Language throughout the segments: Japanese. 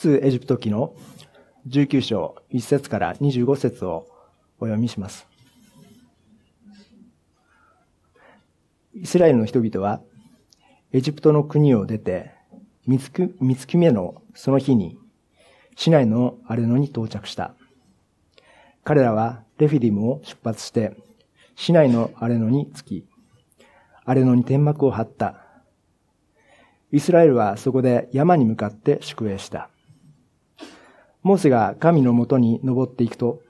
出エジプト記の19章1節から25節をお読みします。イスラエルの人々はエジプトの国を出て三月目のその日に市内のアレノに到着した。彼らはレフィディムを出発して市内のアレノに着き、アレノに天幕を張った。イスラエルはそこで山に向かって宿営した。モーセが神のもとに登っていくと、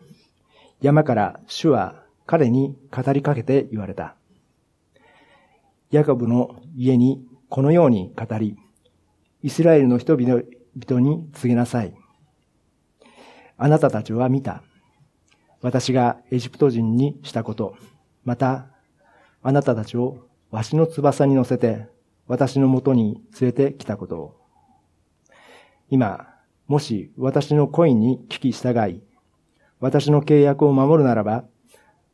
山から主は彼に語りかけて言われた。ヤコブの家にこのように語り、イスラエルの人々に告げなさい。あなたたちは見た。私がエジプト人にしたこと。また、あなたたちをわしの翼に乗せて私のもとに連れてきたことを。今、もし私の恋に聞き従い、私の契約を守るならば、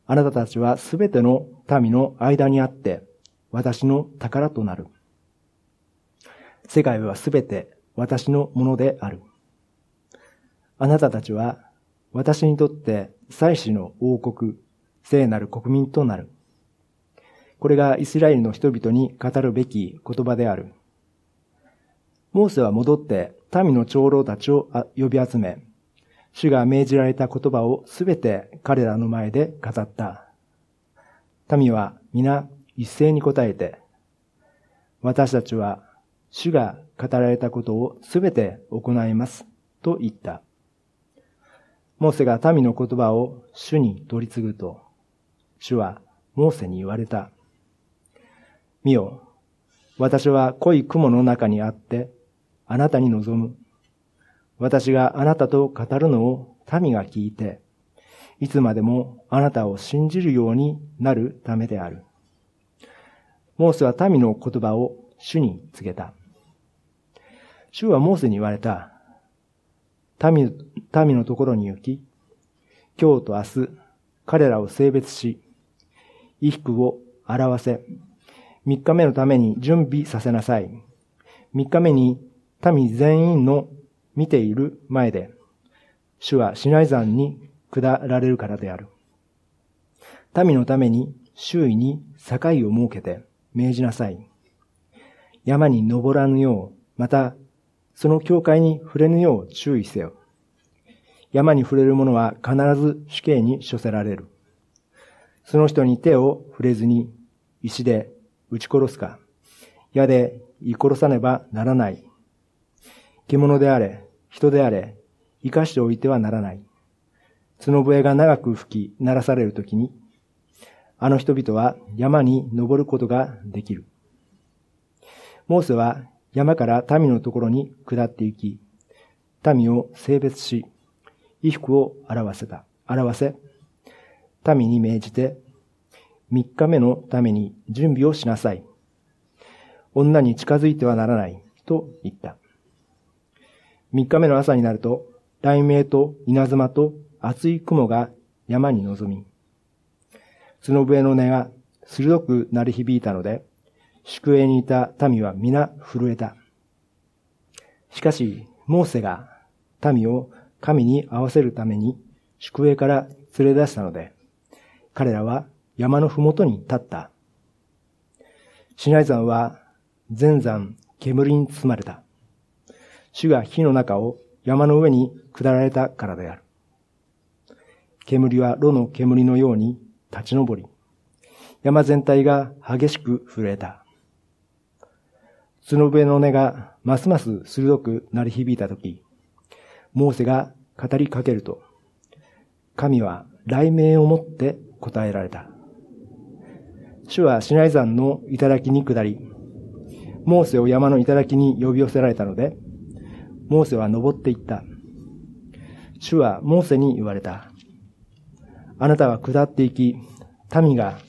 あなたたちはすべての民の間にあって、私の宝となる。世界はすべて私のものである。あなたたちは私にとって祭司の王国、聖なる国民となる。これがイスラエルの人々に語るべき言葉である。モーセは戻って民の長老たちを呼び集め、主が命じられた言葉をすべて彼らの前で語った。民は皆一斉に答えて、私たちは主が語られたことをすべて行いますと言った。モーセが民の言葉を主に取り継ぐと、主はモーセに言われた。見よ、私は濃い雲の中にあって、あなたに望む。私があなたと語るのを民が聞いて、いつまでもあなたを信じるようになるためである。モーセは民の言葉を主に告げた。主はモーセに言われた。民、民のところに行き、今日と明日、彼らを性別し、衣服を洗わせ、三日目のために準備させなさい。三日目に民全員の見ている前で、主はシナイ山に下られるからである。民のために周囲に境を設けて命じなさい。山に登らぬよう、またその境界に触れぬよう注意せよ。山に触れる者は必ず死刑に処せられる。その人に手を触れずに石で撃ち殺すか、矢で言い殺さねばならない。獣であれ、人であれ、生かしておいてはならない。角笛が長く吹き鳴らされるときに、あの人々は山に登ることができる。モーセは山から民のところに下って行き、民を性別し、衣服を表せた、表せ、民に命じて、三日目のために準備をしなさい。女に近づいてはならない、と言った。三日目の朝になると、雷鳴と稲妻と厚い雲が山に臨み、角笛の音が鋭く鳴り響いたので、宿営にいた民は皆震えた。しかし、モーセが民を神に合わせるために宿営から連れ出したので、彼らは山のふもとに立った。シナイ山は全山煙に包まれた。主が火の中を山の上に下られたからである。煙は炉の煙のように立ち上り、山全体が激しく震えた。角笛の音がますます鋭く鳴り響いたとき、モーセが語りかけると、神は雷鳴をもって答えられた。主はシナイ山の頂に下り、モーセを山の頂に呼び寄せられたので、モーセは登っていった。主はモーセに言われた。あなたは下っていき、民が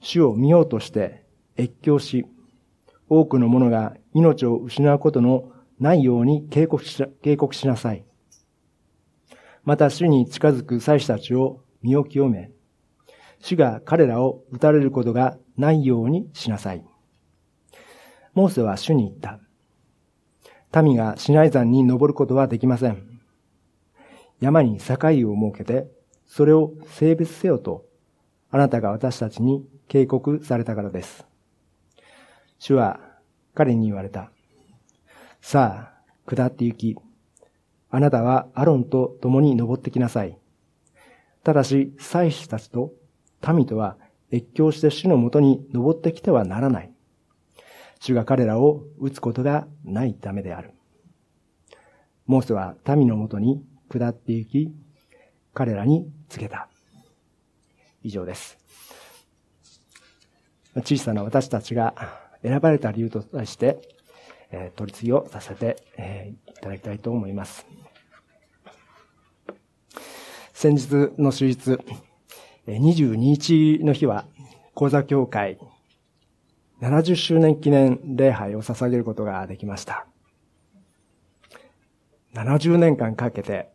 主を見ようとして越境し、多くの者が命を失うことのないように警告し警告しなさい。また主に近づく祭司たちを身を清め、主が彼らを撃たれることがないようにしなさい。モーセは主に言った。民がシナイ山に登ることはできません。山に境を設けて、それを性別せよと、あなたが私たちに警告されたからです。主は彼に言われた。さあ、下って行き、あなたはアロンと共に登ってきなさい。ただし、祭司たちと民とは越境して主のもとに登ってきてはならない。主が彼らを撃つことがないためである。モーセは民のもとに下って行き、彼らに告げた。以上です。小さな私たちが選ばれた理由として、え取り次ぎをさせて、えいただきたいと思います。先日の終日、22日の日は、講座協会70周年記念礼拝を捧げることができました。70年間かけて、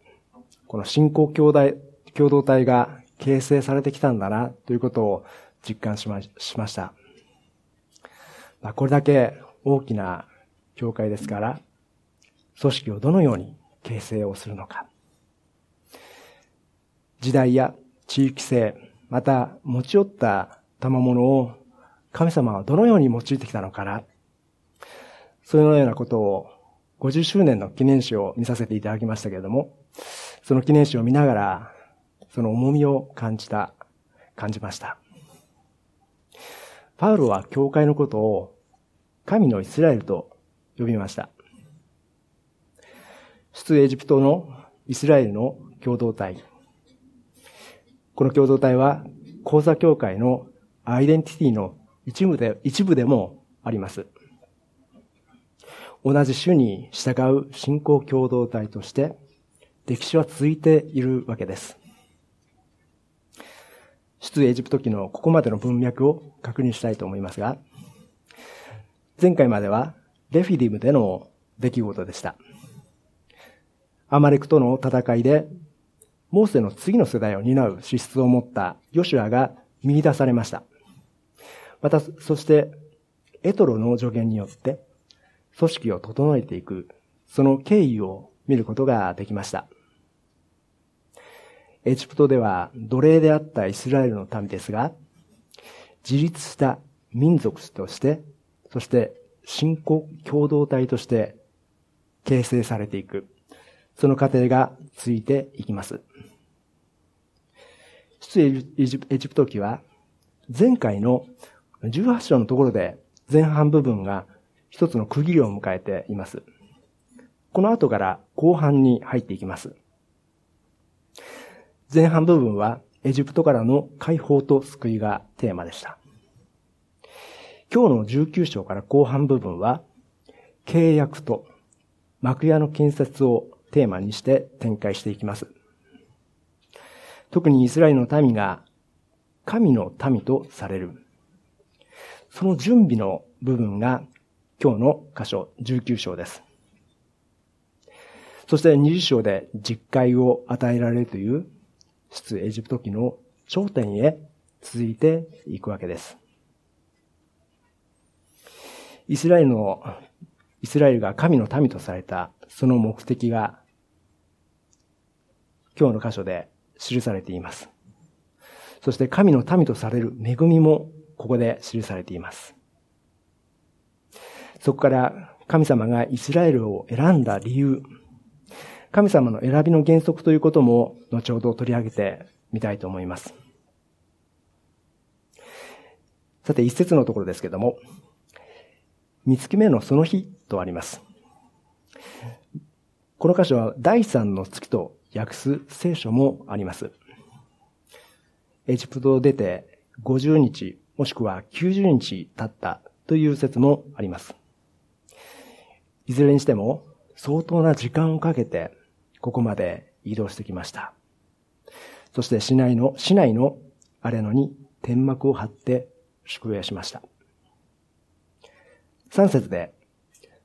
この信仰共同共同体が形成されてきたんだな、ということを実感しましました。まあ、これだけ大きな教会ですから、組織をどのように形成をするのか。時代や地域性、また持ち寄った賜物を神様はどのように用いてきたのかな？そのようなことを50周年の記念誌を見させていただきましたけれども、その記念誌を見ながら、その重みを感じた、感じました。パウロは教会のことを神のイスラエルと呼びました。出エジプトのイスラエルの共同体。この共同体は、講座協会のアイデンティティの一部で、一部でもあります。同じ種に従う信仰共同体として、歴史は続いているわけです。出エジプト記のここまでの文脈を確認したいと思いますが、前回まではレフィディムでの出来事でした。アマレクとの戦いで、モーセの次の世代を担う資質を持ったヨシュアが見出されました。また、そして、エトロの助言によって、組織を整えていく、その経緯を見ることができました。エジプトでは奴隷であったイスラエルの民ですが、自立した民族として、そして信仰共同体として形成されていく。その過程が続いていきます。出エジプト記は前回の18章のところで前半部分が一つの区切りを迎えています。この後から後半に入っていきます。前半部分はエジプトからの解放と救いがテーマでした。今日の19章から後半部分は契約と幕屋の建設をテーマにして展開していきます。特にイスラエルの民が神の民とされる。その準備の部分が今日の箇所19章です。そして20章で実会を与えられるという出エジプト記の頂点へ続いていくわけです。イスラエルの、イスラエルが神の民とされたその目的が今日の箇所で記されています。そして神の民とされる恵みもここで記されています。そこから神様がイスラエルを選んだ理由、神様の選びの原則ということも後ほど取り上げてみたいと思います。さて、一節のところですけども、三月目のその日とあります。この箇所は第三の月と訳す聖書もあります。エジプトを出て50日もしくは90日経ったという説もあります。いずれにしても相当な時間をかけてここまで移動してきました。そして市内の、市内のアレノに天幕を張って宿営しました。三節で、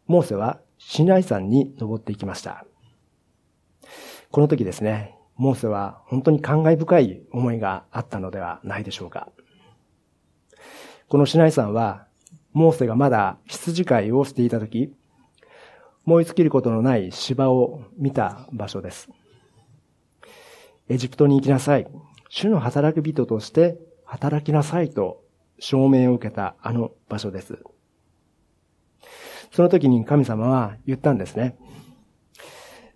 モーセは市内山に登っていきました。この時ですね、モーセは本当に感慨深い思いがあったのではないでしょうか。この市内山は、モーセがまだ羊飼いをしていた時、燃え尽きることのない芝を見た場所です。エジプトに行きなさい。主の働く人として働きなさいと証明を受けたあの場所です。その時に神様は言ったんですね。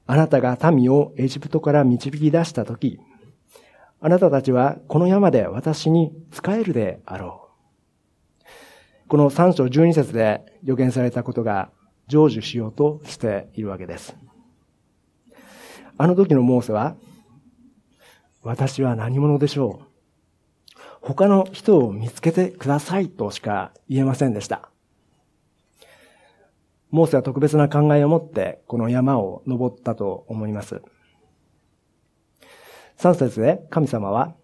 あなたが民をエジプトから導き出した時、あなたたちはこの山で私に仕えるであろう。この3章12節で予言されたことが成就しようとしているわけです。あの時のモーセは、私は何者でしょう？他の人を見つけてくださいとしか言えませんでした。モーセは特別な考えを持ってこの山を登ったと思います。3節で神様は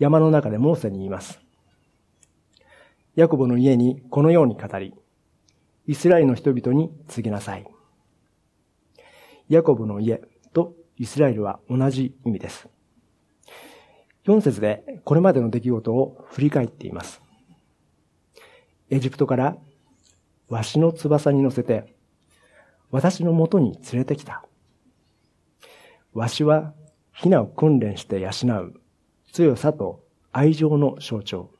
山の中でモーセに言います。ヤコブの家にこのように語り、イスラエルの人々に告げなさい。ヤコブの家とイスラエルは同じ意味です。4節でこれまでの出来事を振り返っています。エジプトからわしの翼に乗せて私のもとに連れてきた。わしはヒナを訓練して養う強さと愛情の象徴。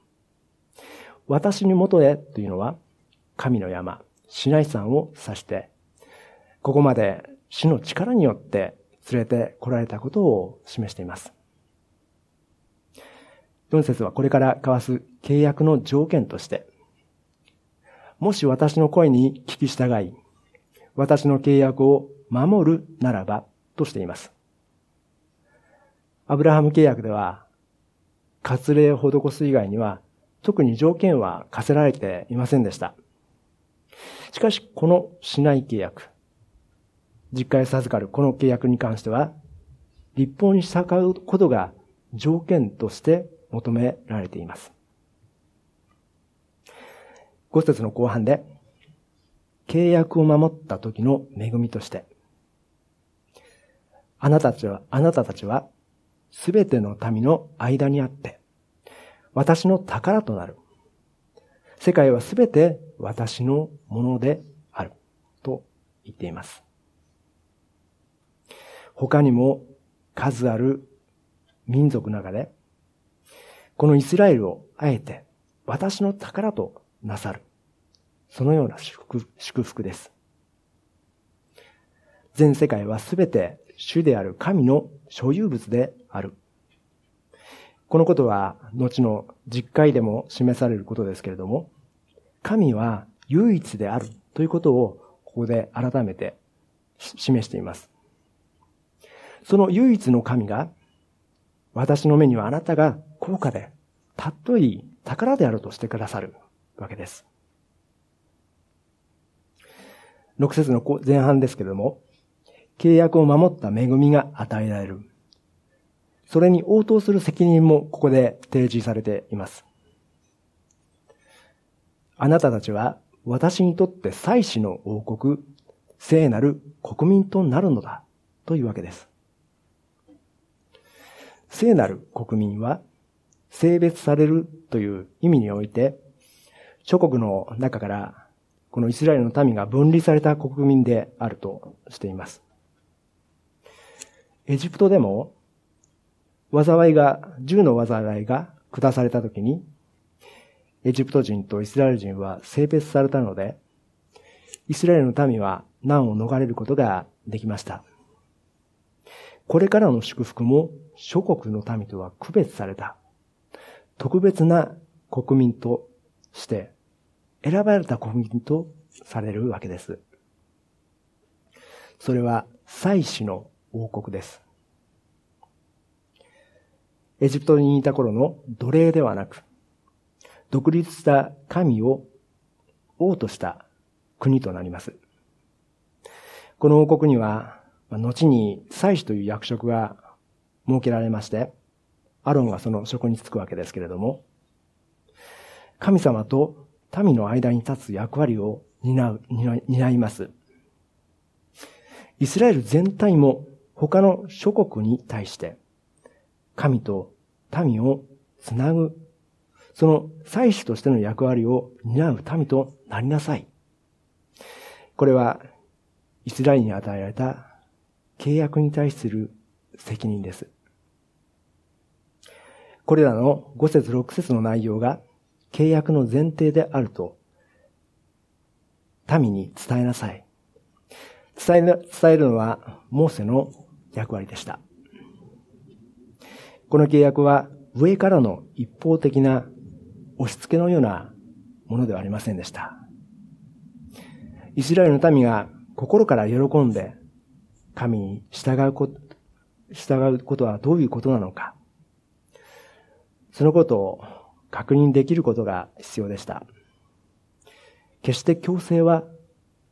私にもとへというのは神の山、シナイ山を指して、ここまで主の力によって連れて来られたことを示しています。4節はこれから交わす契約の条件として、もし私の声に聞き従い、私の契約を守るならば、としています。アブラハム契約では、割礼を施す以外には、特に条件は課せられていませんでした。しかし、このしない契約、実家へ授かるこの契約に関しては、立法に従うことが条件として求められています。5節の後半で、契約を守った時の恵みとして、あなたたちは、あなたたちは、すべての民の間にあって、私の宝となる。世界はすべて私のものである。と言っています。他にも数ある民族の中で、このイスラエルをあえて私の宝となさる。そのような祝福です。全世界はすべて主である神の所有物である。このことは後の実会でも示されることですけれども、神は唯一であるということをここで改めて示しています。その唯一の神が、私の目にはあなたが高価で、たっとい宝であるとしてくださるわけです。6節の前半ですけれども、契約を守った恵みが与えられる。それに応答する責任もここで提示されています。あなたたちは私にとって祭司の王国、聖なる国民となるのだというわけです。聖なる国民は性別されるという意味において、諸国の中からこのイスラエルの民が分離された国民であるとしています。エジプトでも、災いが、銃の災いが下されたときに、エジプト人とイスラエル人は性別されたので、イスラエルの民は難を逃れることができました。これからの祝福も諸国の民とは区別された。特別な国民として選ばれた国民とされるわけです。それは祭司の王国です。エジプトにいた頃の奴隷ではなく、独立した神を王とした国となります。この王国には、後に祭司という役職が設けられまして、アロンがその職に就くわけですけれども、神様と民の間に立つ役割を担う、担います。イスラエル全体も他の諸国に対して、神と民をつなぐ、その祭司としての役割を担う民となりなさい。これは、イスラエルに与えられた契約に対する責任です。これらの5節6節の内容が契約の前提であると民に伝えなさい。伝え伝えるのはモーセの役割でした。この契約は上からの一方的な押し付けのようなものではありませんでした。イスラエルの民が心から喜んで神に従うこと、従うことはどういうことなのか。そのことを確認できることが必要でした。決して強制は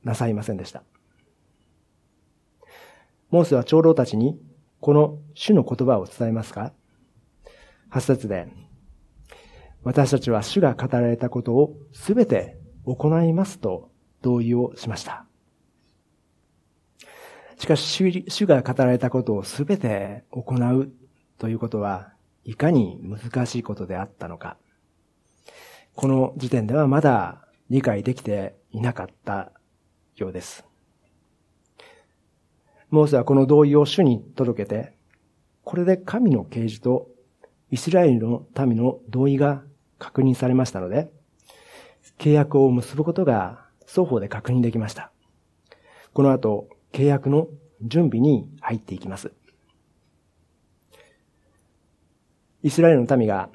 なさいませんでした。モーセは長老たちにこの主の言葉を伝えますか？八節で、私たちは主が語られたことをすべて行いますと同意をしました。しかし主が語られたことをすべて行うということはいかに難しいことであったのか。この時点ではまだ理解できていなかったようです。モーセはこの同意を主に届けて、これで神の啓示とイスラエルの民の同意が確認されましたので、契約を結ぶことが双方で確認できました。この後、契約の準備に入っていきます。イスラエルの民が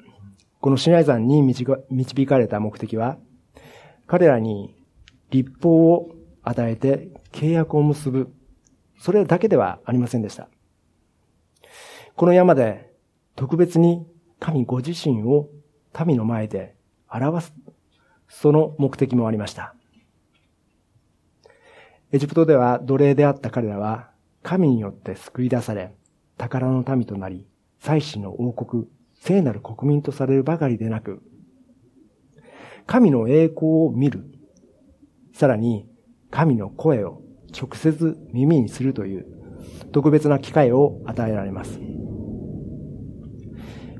このシナイ山に導かれた目的は、彼らに立法を与えて契約を結ぶ、それだけではありませんでした。この山で特別に神ご自身を民の前で表す、その目的もありました。エジプトでは奴隷であった彼らは神によって救い出され、宝の民となり、祭司の王国、聖なる国民とされるばかりでなく、神の栄光を見る。さらに、神の声を直接耳にするという特別な機会を与えられます。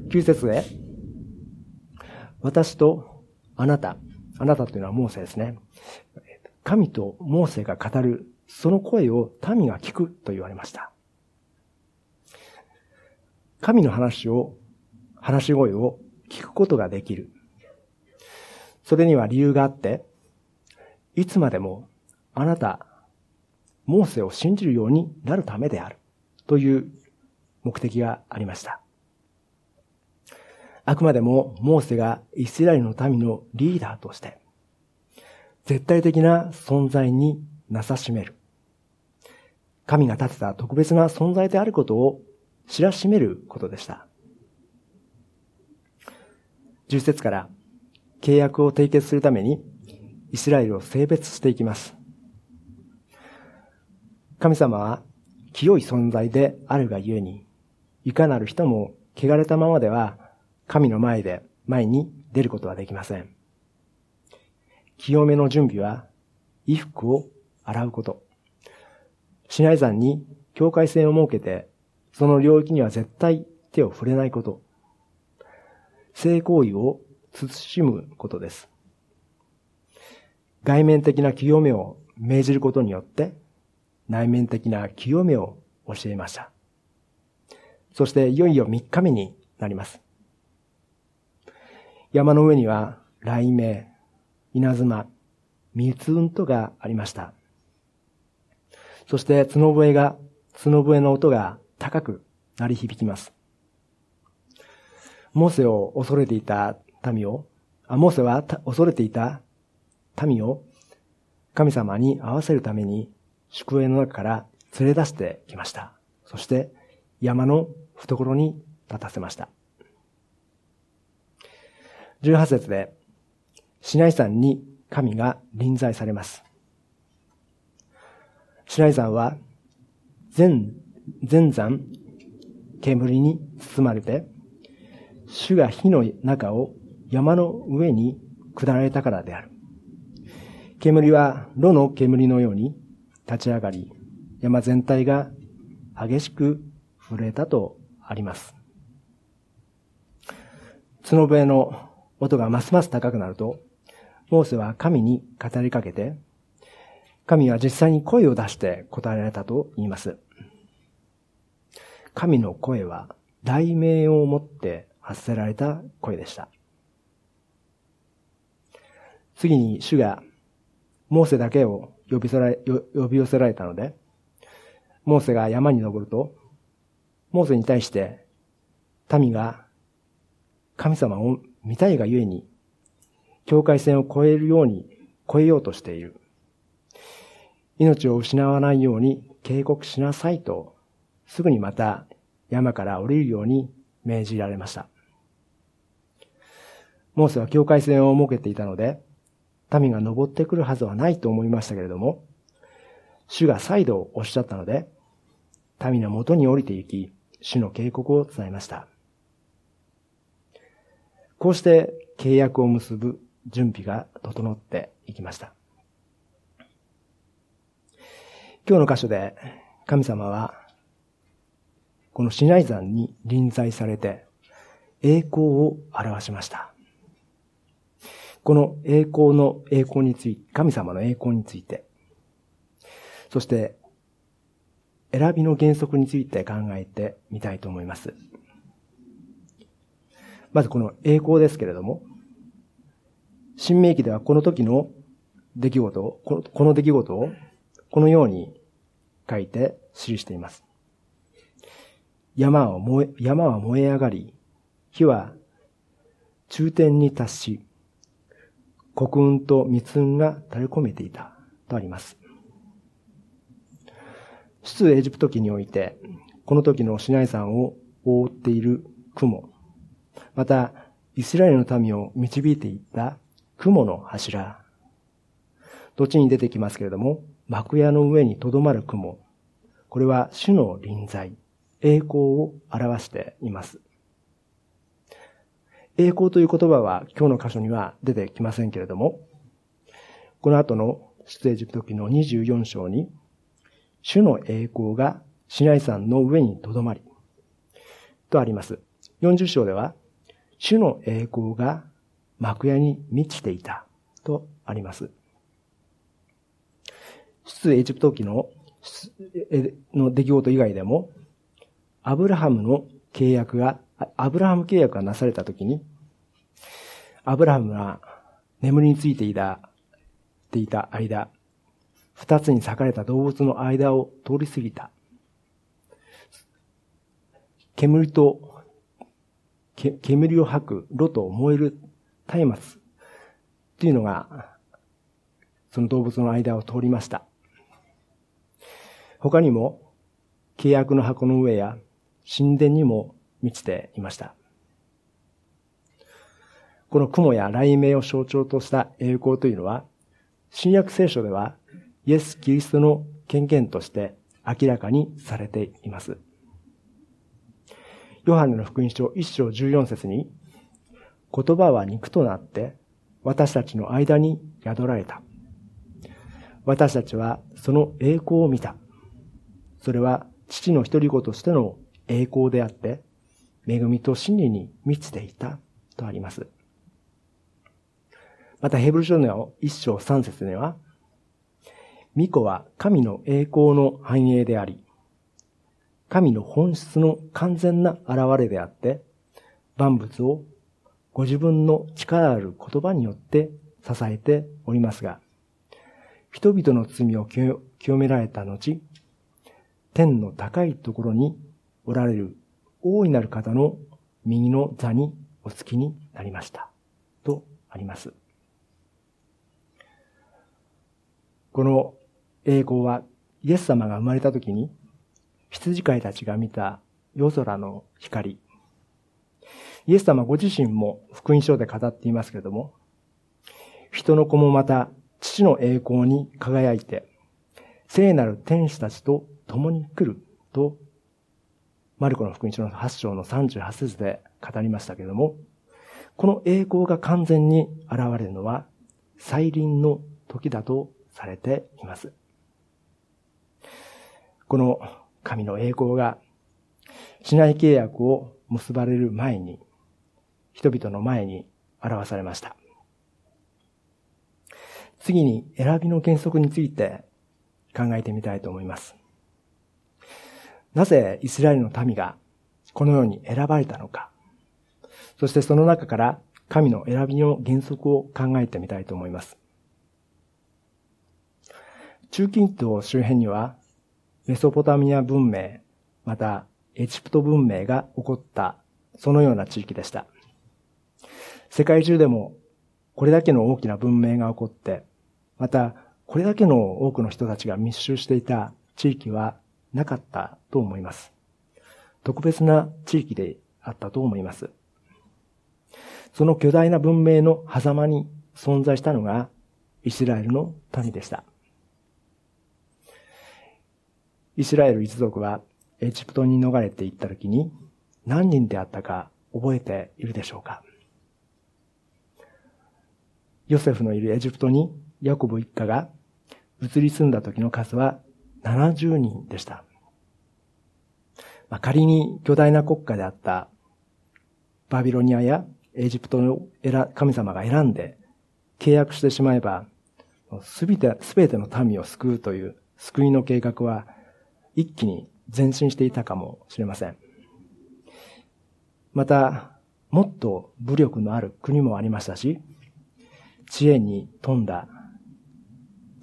9節で、私とあなた、あなたというのはモーセですね。神とモーセが語る、その声を民が聞くと言われました。神の話を話し声を聞くことができる。それには理由があって、いつまでもあなた、モーセを信じるようになるためである。という目的がありました。あくまでもモーセがイスラエルの民のリーダーとして、絶対的な存在になさしめる。神が立てた特別な存在であることを知らしめることでした。10節から契約を締結するためにイスラエルを性別していきます。神様は清い存在であるがゆえに、いかなる人も汚れたままでは神の前で前に出ることはできません。清めの準備は衣服を洗うこと。シナイ山に境界線を設けて、その領域には絶対手を触れないこと。性行為を慎むことです。外面的な清めを命じることによって、内面的な清めを教えました。そしていよいよ3日目になります。山の上には雷鳴、稲妻、三つうんとがありました。そして角笛が、角笛の音が高く鳴り響きます。モーセを恐れていた民を、あモーセは恐れていた民を神様に合わせるために宿営の中から連れ出してきました。そして山の懐に立たせました。18節で、シナイ山に神が臨在されます。シナイ山は全、全山煙に包まれて、主が火の中を山の上に下られたからである。煙は炉の煙のように立ち上がり、山全体が激しく震えたとあります。角笛の音がますます高くなると、モーセは神に語りかけて、神は実際に声を出して答えられたと言います。神の声は題名をもって発せられた声でした。次に主がモーセだけを呼び呼び寄せられたので、モーセが山に登ると、モーセに対して民が神様を見たいがゆえに、境界線を越えるように、越えようとしている。命を失わないように警告しなさいと、すぐにまた山から降りるように命じられました。モーセは境界線を設けていたので、民が登ってくるはずはないと思いましたけれども、主が再度おっしゃったので、民のもとに降りて行き、主の警告を伝えました。こうして契約を結ぶ準備が整っていきました。今日の箇所で神様はこのシナイ山に臨在されて栄光を表しました。この栄光の栄光について、神様の栄光について、そして選びの原則について考えてみたいと思います。まずこの栄光ですけれども、新明記ではこの時の出来事を、この出来事をこのように書いて記しています。山は燃え、山は燃え上がり、火は中天に達し、黒雲と密雲が垂れ込めていたとあります。出エジプト記において、この時のシナイ山を覆っている雲、また、イスラエルの民を導いていった雲の柱。どっちに出てきますけれども、幕屋の上に留まる雲。これは主の臨在、栄光を表しています。栄光という言葉は今日の箇所には出てきませんけれども、この後の出エジプト記の24章に、主の栄光がシナイ山の上に留まり、とあります。40章では、主の栄光が幕屋に満ちていたとあります。出エジプト記のの出来事以外でも、アブラハムの契約が、アブラハム契約がなされたときに、アブラハムが眠りについていた、ていた間、二つに裂かれた動物の間を通り過ぎた。煙と煙を吐く、炉と燃える松明っていうのが、その動物の間を通りました。他にも、契約の箱の上や神殿にも満ちていました。この雲や雷鳴を象徴とした栄光というのは、新約聖書ではイエス・キリストの権限として明らかにされています。ヨハネの福音書1章14節に、言葉は肉となって私たちの間に宿られた。私たちはその栄光を見た。それは父の一人子としての栄光であって、恵みと真理に満ちていたとあります。またヘブル書の一章三節には、巫女は神の栄光の繁栄であり、神の本質の完全な現れであって、万物をご自分の力ある言葉によって支えておりますが、人々の罪を清められた後、天の高いところにおられる大いなる方の右の座にお付きになりました。とあります。この栄光はイエス様が生まれた時に羊飼いたちが見た夜空の光。イエス様ご自身も福音書で語っていますけれども、人の子もまた父の栄光に輝いて、聖なる天使たちと共に来ると、マルコの福音書の8章の38節で語りましたけれども、この栄光が完全に現れるのは、再臨の時だとされています。この神の栄光が、市内契約を結ばれる前に、人々の前に表されました。次に選びの原則について考えてみたいと思います。なぜイスラエルの民がこのように選ばれたのか。そしてその中から神の選びの原則を考えてみたいと思います。中近東周辺にはメソポタミア文明、またエジプト文明が起こったそのような地域でした。世界中でもこれだけの大きな文明が起こって、またこれだけの多くの人たちが密集していた地域はなかったと思います。特別な地域であったと思います。その巨大な文明の狭間に存在したのがイスラエルの民でした。イスラエル一族はエジプトに逃れて行った時に何人であったか覚えているでしょうか？ヨセフのいるエジプトにヤコブ一家が移り住んだ時の数は70人でした。まあ、仮に巨大な国家であったバビロニアやエジプトの神様が選んで契約してしまえば、すべて、すべての民を救うという救いの計画は一気に前進していたかもしれません。また、もっと武力のある国もありましたし、知恵に富んだ、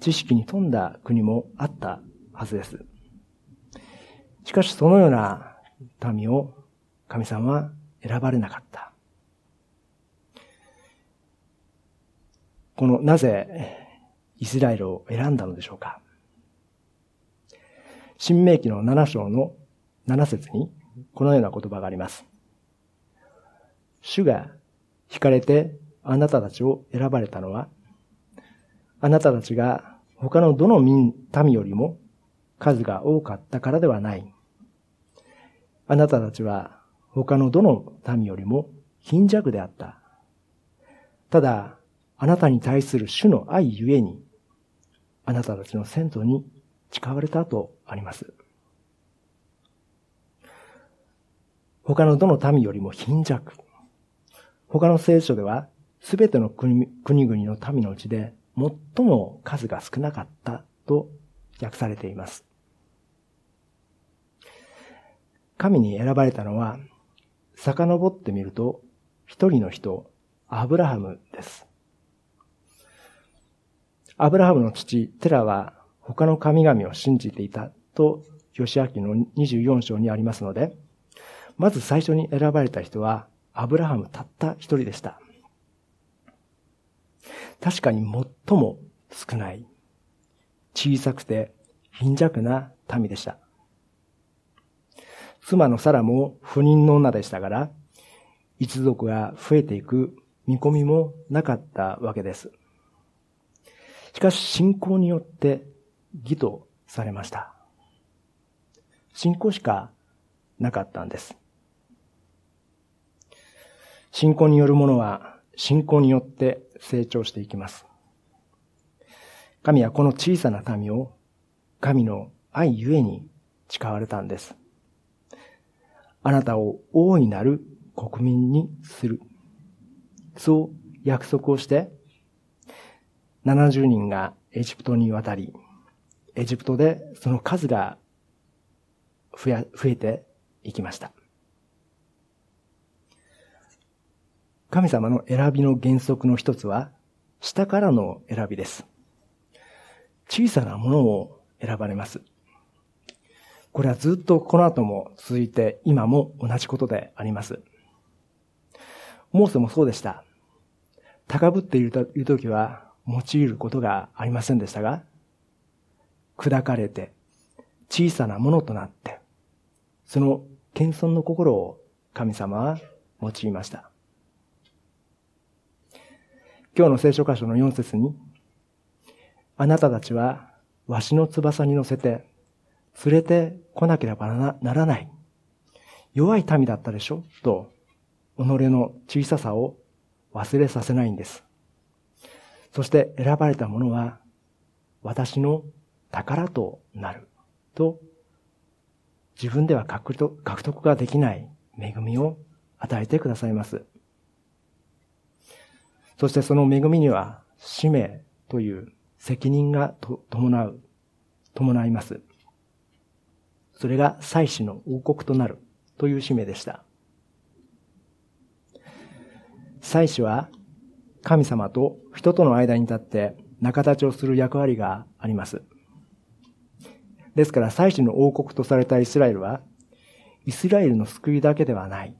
知識に富んだ国もあったはずです。しかしそのような民を神様は選ばれなかった。この、なぜイスラエルを選んだのでしょうか新明記の7章の7節にこのような言葉があります。主が惹かれてあなたたちを選ばれたのは、あなたたちが他のどの民、民よりも数が多かったからではない。あなたたちは他のどの民よりも貧弱であった。ただ、あなたに対する主の愛ゆえに、あなたたちの先祖に誓われたとあります。他のどの民よりも貧弱。他の聖書では、すべての国々の民のうちで最も数が少なかったと訳されています。神に選ばれたのは、遡ってみると、一人の人、アブラハムです。アブラハムの父、テラは他の神々を信じていたと、吉明の24章にありますので、まず最初に選ばれた人は、アブラハムたった一人でした。確かに最も少ない、小さくて貧弱な民でした。妻のサラも不妊の女でしたから、一族が増えていく見込みもなかったわけです。しかし信仰によって義とされました。信仰しかなかったんです。信仰によるものは信仰によって成長していきます。神はこの小さな民を神の愛ゆえに誓われたんです。あなたを大いなる国民にする。そう約束をして、70人がエジプトに渡り、エジプトでその数が増や増えていきました。神様の選びの原則の一つは、下からの選びです。小さなものを選ばれます。これはずっとこの後も続いて今も同じことであります。モーセもそうでした。高ぶっている時は用いることがありませんでしたが、砕かれて小さなものとなって、その謙遜の心を神様は用いました。今日の聖書箇所の4節に、あなたたちはわしの翼に乗せて連れて来なければならない。弱い民だったでしょ？と、己の小ささを忘れさせないんです。そして選ばれた者は、私の宝となる。と、自分では獲得ができない恵みを与えてくださいます。そしてその恵みには、使命という責任が伴う伴います。それが祭司の王国となるという使命でした。祭司は神様と人との間に立って仲立ちをする役割があります。ですから祭司の王国とされたイスラエルは、イスラエルの救いだけではない。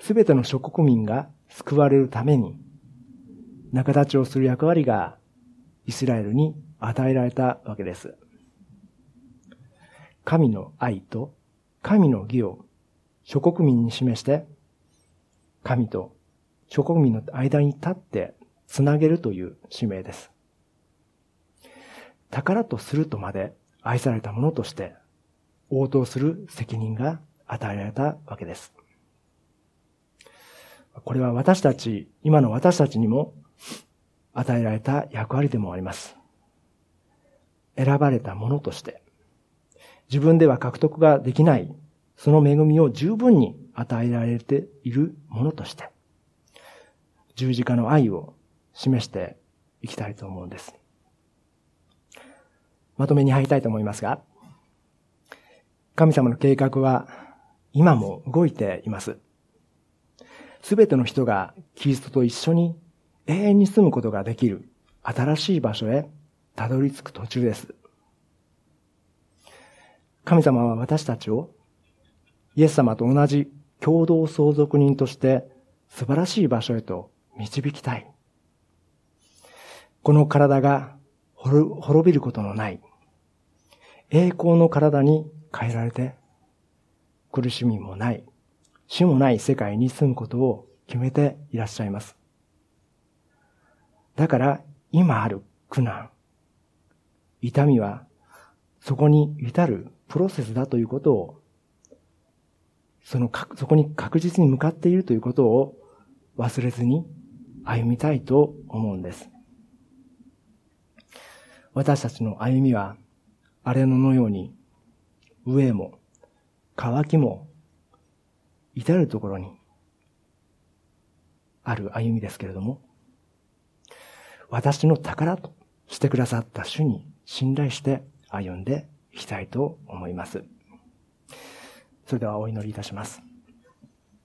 すべての諸国民が救われるために、仲立ちをする役割がイスラエルに与えられたわけです。神の愛と神の義を諸国民に示して、神と諸国民の間に立ってつなげるという使命です。宝とするとまで愛されたものとして応答する責任が与えられたわけです。これは私たち、今の私たちにも与えられた役割でもあります。選ばれたものとして、自分では獲得ができない、その恵みを十分に与えられているものとして、十字架の愛を示していきたいと思うんです。まとめに入りたいと思いますが、神様の計画は今も動いています。すべての人がキリストと一緒に永遠に住むことができる新しい場所へたどり着く途中です。神様は私たちをイエス様と同じ共同相続人として素晴らしい場所へと導きたい。この体が滅びることのない栄光の体に変えられて苦しみもない死もない世界に住むことを決めていらっしゃいます。だから今ある苦難、痛みはそこに至るプロセスだということを、その、そこに確実に向かっているということを忘れずに歩みたいと思うんです。私たちの歩みは、荒れ野のように、上も、乾きも、至るところに、ある歩みですけれども、私の宝としてくださった主に信頼して歩んでいきたいと思います。それではお祈りいたします。